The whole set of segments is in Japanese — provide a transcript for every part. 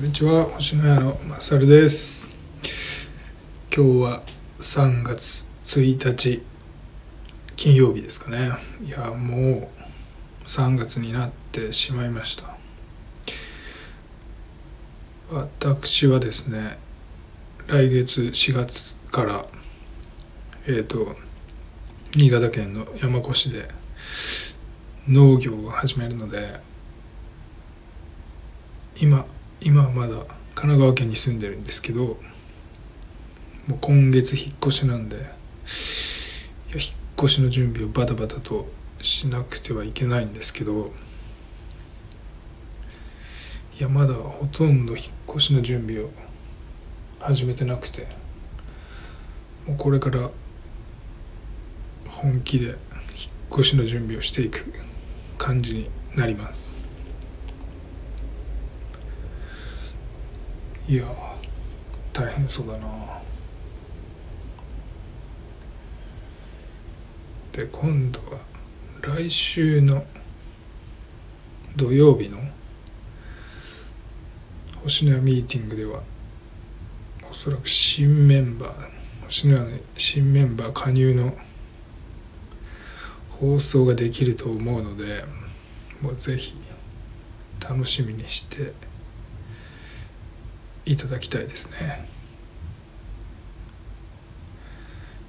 こんにちは星の屋のまさるです。今日は3月1日金曜日ですかね。いやもう3月になってしまいました。私はですね来月4月からえっ、ー、と新潟県の山古市で農業を始めるので今今はまだ神奈川県に住んでるんですけどもう今月引っ越しなんでいや引っ越しの準備をバタバタとしなくてはいけないんですけどいやまだほとんど引っ越しの準備を始めてなくてもうこれから本気で引っ越しの準備をしていく感じになります。いや大変そうだな。で今度は来週の土曜日の星のやミーティングではおそらく新メンバー星のやの新メンバー加入の放送ができると思うのでもうぜひ楽しみにしていただきたいですね。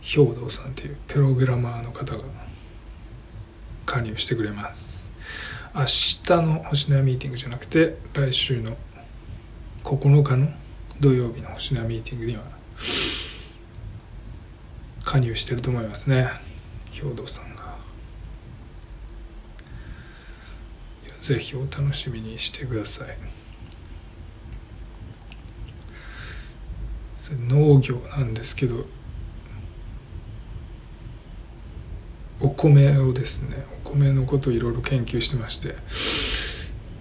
兵道さんっていうプログラマーの方が加入してくれます。明日の星のミーティングじゃなくて来週の9日の土曜日の星のミーティングには加入してると思いますね。兵道さんが。ぜひお楽しみにしてください。農業なんですけどお米をですねお米のことをいろいろ研究してまして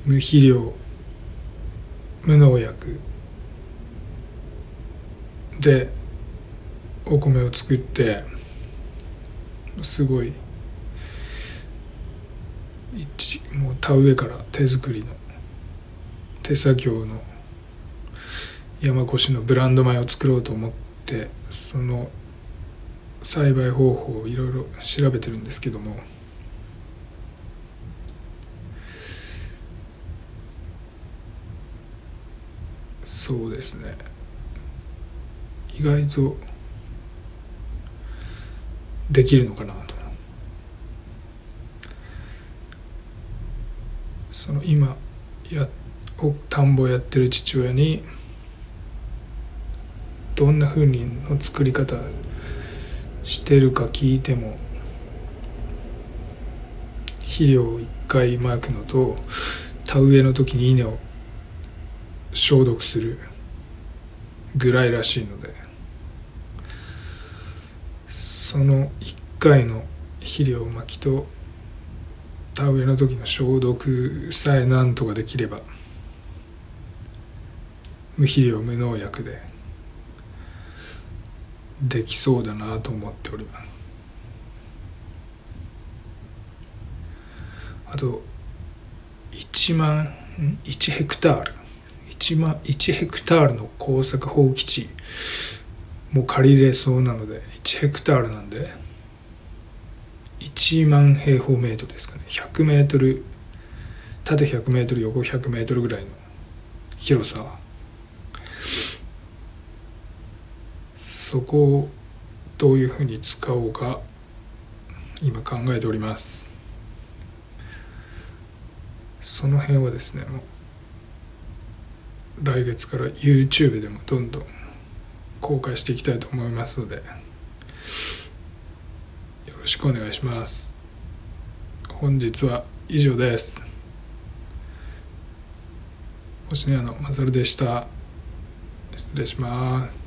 無肥料無農薬でお米を作ってすごいもう田植えから手作りの手作業の山越しのブランド米を作ろうと思ってその栽培方法をいろいろ調べてるんですけども。そうですね。意外とできるのかなと。その今や田んぼやってる父親にどんな風にの作り方してるか聞いても肥料を一回まくのと田植えの時に稲を消毒するぐらいらしいのでその一回の肥料巻きと田植えの時の消毒さえなんとかできれば無肥料無農薬でできそうだなと思っております。あと1万1ヘクタール。1万1ヘクタールの耕作放棄地も借りれそうなので1ヘクタールなんで1万平方メートルですかね。100メートル縦100メートル横100メートルぐらいの広さそこをどういうふうに使おうか今考えております。その辺はですねもう来月から YouTube でもどんどん公開していきたいと思いますのでよろしくお願いします。本日は以上です。星の屋のまさるでした。失礼します。